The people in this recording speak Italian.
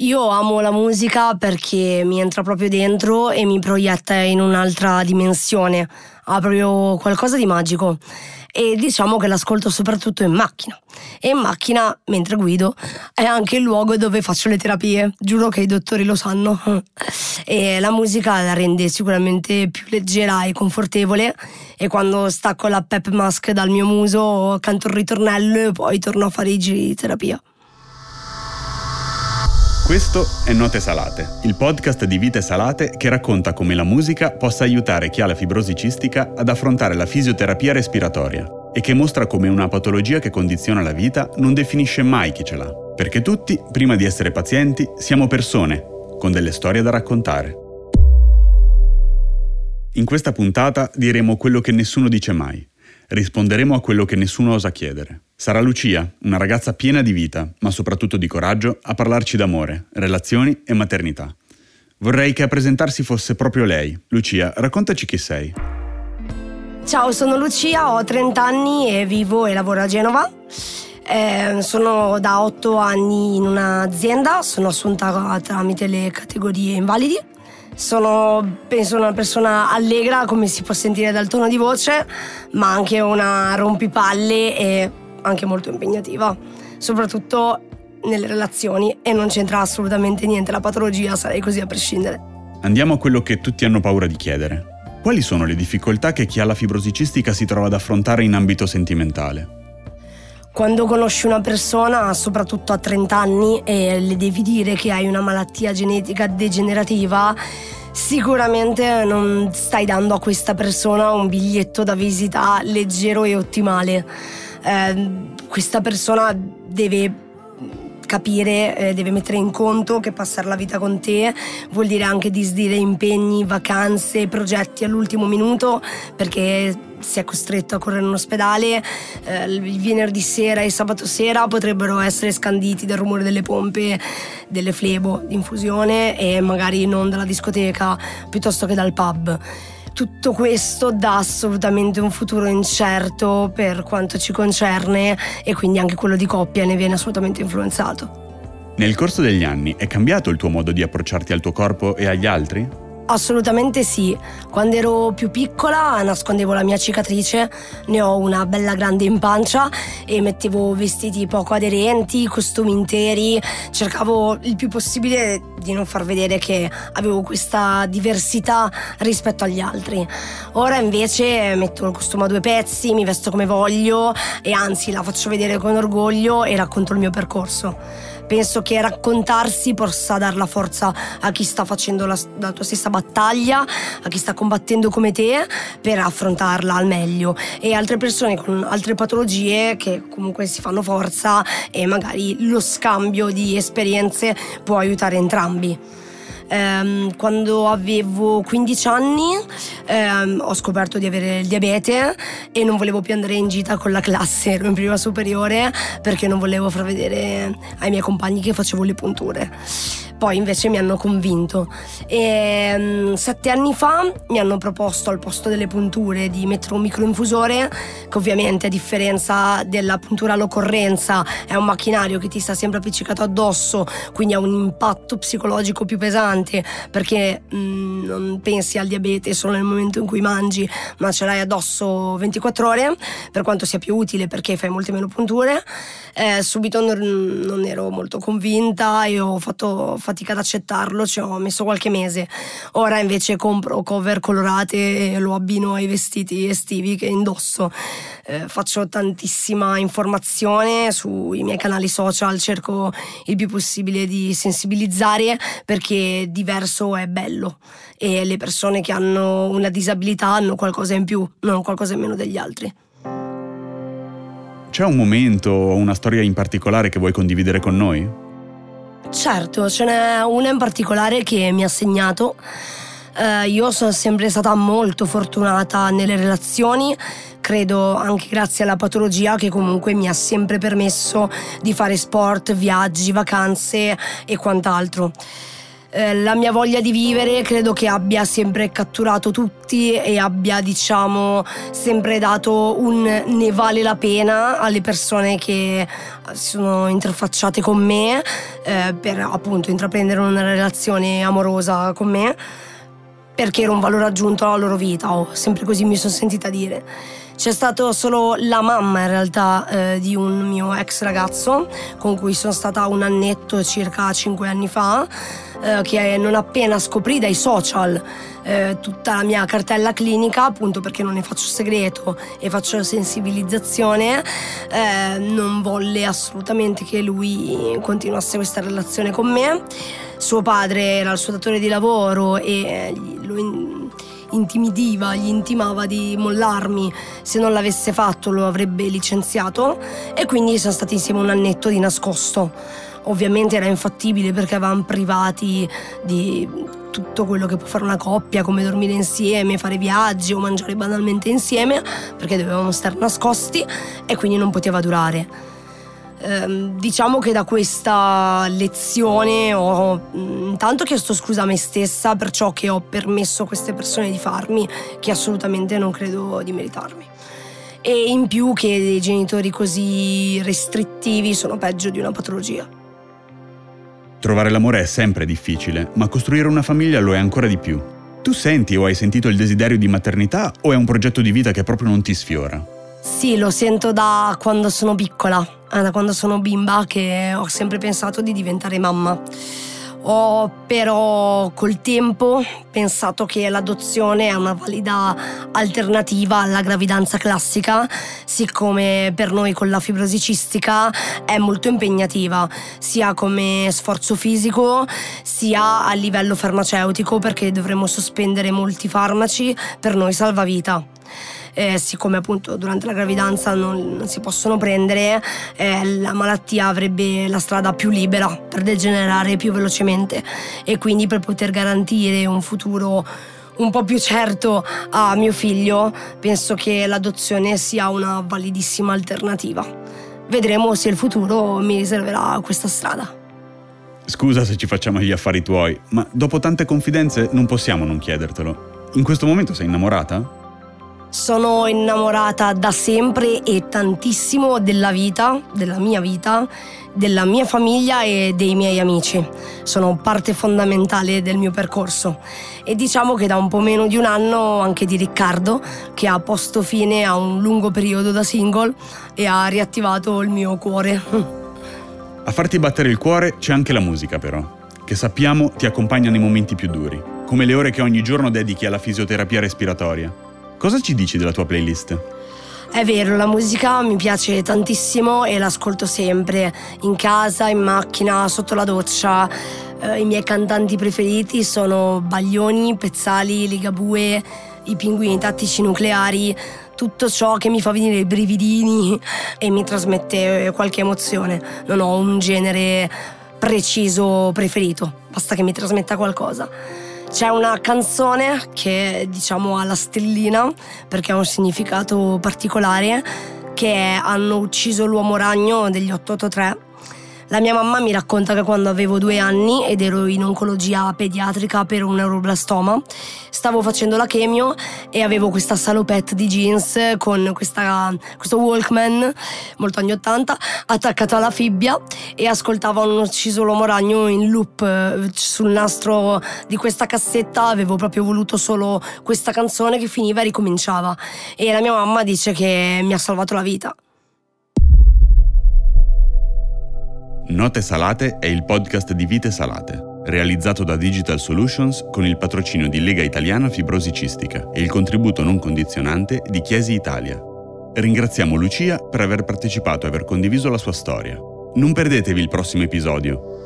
Io amo la musica perché mi entra proprio dentro e mi proietta in un'altra dimensione, ha proprio qualcosa di magico e diciamo che l'ascolto soprattutto in macchina. E in macchina, mentre guido, è anche il luogo dove faccio le terapie, giuro che i dottori lo sanno. E la musica la rende sicuramente più leggera e confortevole e quando stacco la pep mask dal mio muso canto il ritornello e poi torno a fare i giri di terapia. Questo è Note Salate, il podcast di Vite Salate che racconta come la musica possa aiutare chi ha la fibrosi cistica ad affrontare la fisioterapia respiratoria e che mostra come una patologia che condiziona la vita non definisce mai chi ce l'ha. Perché tutti, prima di essere pazienti, siamo persone con delle storie da raccontare. In questa puntata diremo quello che nessuno dice mai. Risponderemo a quello che nessuno osa chiedere. Sarà Lucia, una ragazza piena di vita, ma soprattutto di coraggio, a parlarci d'amore, relazioni e maternità. Vorrei che a presentarsi fosse proprio lei. Lucia, raccontaci chi sei. Ciao, sono Lucia, ho 30 anni e vivo e lavoro a Genova. Eh, sono da 8 anni in un'azienda, sono assunta tramite le categorie invalidi. Sono, penso, una persona allegra, come si può sentire dal tono di voce, ma anche una rompipalle e anche molto impegnativa, soprattutto nelle relazioni e non c'entra assolutamente niente la patologia, sarei così a prescindere. Andiamo a quello che tutti hanno paura di chiedere. Quali sono le difficoltà che chi ha la fibrosi cistica si trova ad affrontare in ambito sentimentale? Quando conosci una persona, soprattutto a 30 anni, e le devi dire che hai una malattia genetica degenerativa, sicuramente non stai dando a questa persona un biglietto da visita leggero e ottimale eh, questa persona deve capire, eh, deve mettere in conto che passare la vita con te vuol dire anche disdire impegni, vacanze, progetti all'ultimo minuto perché si è costretto a correre in ospedale, eh, il venerdì sera e sabato sera potrebbero essere scanditi dal rumore delle pompe, delle flebo di infusione e magari non dalla discoteca piuttosto che dal pub tutto questo dà assolutamente un futuro incerto per quanto ci concerne e quindi anche quello di coppia ne viene assolutamente influenzato. Nel corso degli anni è cambiato il tuo modo di approcciarti al tuo corpo e agli altri? Assolutamente sì. Quando ero più piccola nascondevo la mia cicatrice, ne ho una bella grande in pancia e mettevo vestiti poco aderenti, costumi interi, cercavo il più possibile di non far vedere che avevo questa diversità rispetto agli altri. Ora invece metto il costume a due pezzi, mi vesto come voglio e anzi la faccio vedere con orgoglio e racconto il mio percorso. Penso che raccontarsi possa dar la forza a chi sta facendo la, la, tua stessa battaglia, a chi sta combattendo come te per affrontarla al meglio. E altre persone con altre patologie che comunque si fanno forza e magari lo scambio di esperienze può aiutare entrambi ehm, quando avevo 15 anni ehm, ho scoperto di avere il diabete e non volevo più andare in gita con la classe, ero in prima superiore perché non volevo far vedere ai miei compagni che facevo le punture poi invece mi hanno convinto. E um, sette anni fa mi hanno proposto al posto delle punture di mettere un microinfusore, che ovviamente a differenza della puntura all'occorrenza è un macchinario che ti sta sempre appiccicato addosso, quindi ha un impatto psicologico più pesante perché um, non pensi al diabete solo nel momento in cui mangi, ma ce l'hai addosso 24 ore, per quanto sia più utile perché fai molte meno punture. Eh, subito non, non, ero molto convinta e ho fatto fatica ad accettarlo, ci ho messo qualche mese. Ora invece compro cover colorate e lo abbino ai vestiti estivi che indosso. Eh, faccio tantissima informazione sui miei canali social, cerco il più possibile di sensibilizzare perché diverso è bello e le persone che hanno una disabilità hanno qualcosa in più, non qualcosa in meno degli altri. C'è un momento o una storia in particolare che vuoi condividere con noi? Certo, ce n'è una in particolare che mi ha segnato. Eh, io sono sempre stata molto fortunata nelle relazioni, credo anche grazie alla patologia che comunque mi ha sempre permesso di fare sport, viaggi, vacanze e quant'altro. Eh, la mia voglia di vivere credo che abbia sempre catturato tutti e abbia diciamo sempre dato un ne vale la pena alle persone che si sono interfacciate con me eh, per appunto intraprendere una relazione amorosa con me perché era un valore aggiunto alla loro vita o sempre così mi sono sentita dire c'è stato solo la mamma in realtà eh, di un mio ex ragazzo con cui sono stata un annetto circa cinque anni fa eh, che non appena scoprì dai social eh, tutta la mia cartella clinica, appunto perché non ne faccio segreto e faccio sensibilizzazione, eh, non volle assolutamente che lui continuasse questa relazione con me. Suo padre era il suo datore di lavoro e lo intimidiva, gli intimava di mollarmi, se non l'avesse fatto lo avrebbe licenziato e quindi sono stati insieme un annetto di nascosto. Ovviamente era infattibile perché avevamo privati di tutto quello che può fare una coppia, come dormire insieme, fare viaggi o mangiare banalmente insieme, perché dovevamo stare nascosti e quindi non poteva durare. Ehm, diciamo che da questa lezione ho intanto chiesto scusa a me stessa per ciò che ho permesso a queste persone di farmi, che assolutamente non credo di meritarmi. E in più che dei genitori così restrittivi sono peggio di una patologia. Trovare l'amore è sempre difficile, ma costruire una famiglia lo è ancora di più. Tu senti o hai sentito il desiderio di maternità o è un progetto di vita che proprio non ti sfiora? Sì, lo sento da quando sono piccola, eh, da quando sono bimba che ho sempre pensato di diventare mamma. Ho però col tempo pensato che l'adozione è una valida alternativa alla gravidanza classica, siccome per noi con la fibrosi cistica è molto impegnativa, sia come sforzo fisico sia a livello farmaceutico perché dovremo sospendere molti farmaci per noi salvavita eh, siccome appunto durante la gravidanza non, non si possono prendere, eh, la malattia avrebbe la strada più libera per degenerare più velocemente e quindi per poter garantire un futuro un po' più certo a mio figlio, penso che l'adozione sia una validissima alternativa. Vedremo se il futuro mi riserverà questa strada. Scusa se ci facciamo gli affari tuoi, ma dopo tante confidenze non possiamo non chiedertelo. In questo momento sei innamorata? Sono innamorata da sempre e tantissimo della vita, della mia vita, della mia famiglia e dei miei amici. Sono parte fondamentale del mio percorso e diciamo che da un po' meno di un anno anche di Riccardo che ha posto fine a un lungo periodo da single e ha riattivato il mio cuore. A farti battere il cuore c'è anche la musica però, che sappiamo ti accompagna nei momenti più duri, come le ore che ogni giorno dedichi alla fisioterapia respiratoria Cosa ci dici della tua playlist? È vero, la musica mi piace tantissimo e l'ascolto sempre, in casa, in macchina, sotto la doccia. Eh, I miei cantanti preferiti sono Baglioni, Pezzali, Ligabue, i pinguini tattici nucleari, tutto ciò che mi fa venire i brividini e mi trasmette qualche emozione. Non ho un genere preciso preferito, basta che mi trasmetta qualcosa. C'è una canzone che diciamo ha la stellina perché ha un significato particolare che è Hanno ucciso l'uomo ragno degli 883 la mia mamma mi racconta che quando avevo due anni ed ero in oncologia pediatrica per un neuroblastoma, stavo facendo la chemio e avevo questa salopette di jeans con questa, questo Walkman, molto anni 80, attaccato alla fibbia e ascoltavo un ucciso l'uomo ragno in loop eh, sul nastro di questa cassetta. Avevo proprio voluto solo questa canzone che finiva e ricominciava. E la mia mamma dice che mi ha salvato la vita. Note Salate è il podcast di Vite Salate, realizzato da Digital Solutions con il patrocinio di Lega Italiana Fibrosi Cistica e il contributo non condizionante di Chiesi Italia. Ringraziamo Lucia per aver partecipato e aver condiviso la sua storia. Non perdetevi il prossimo episodio.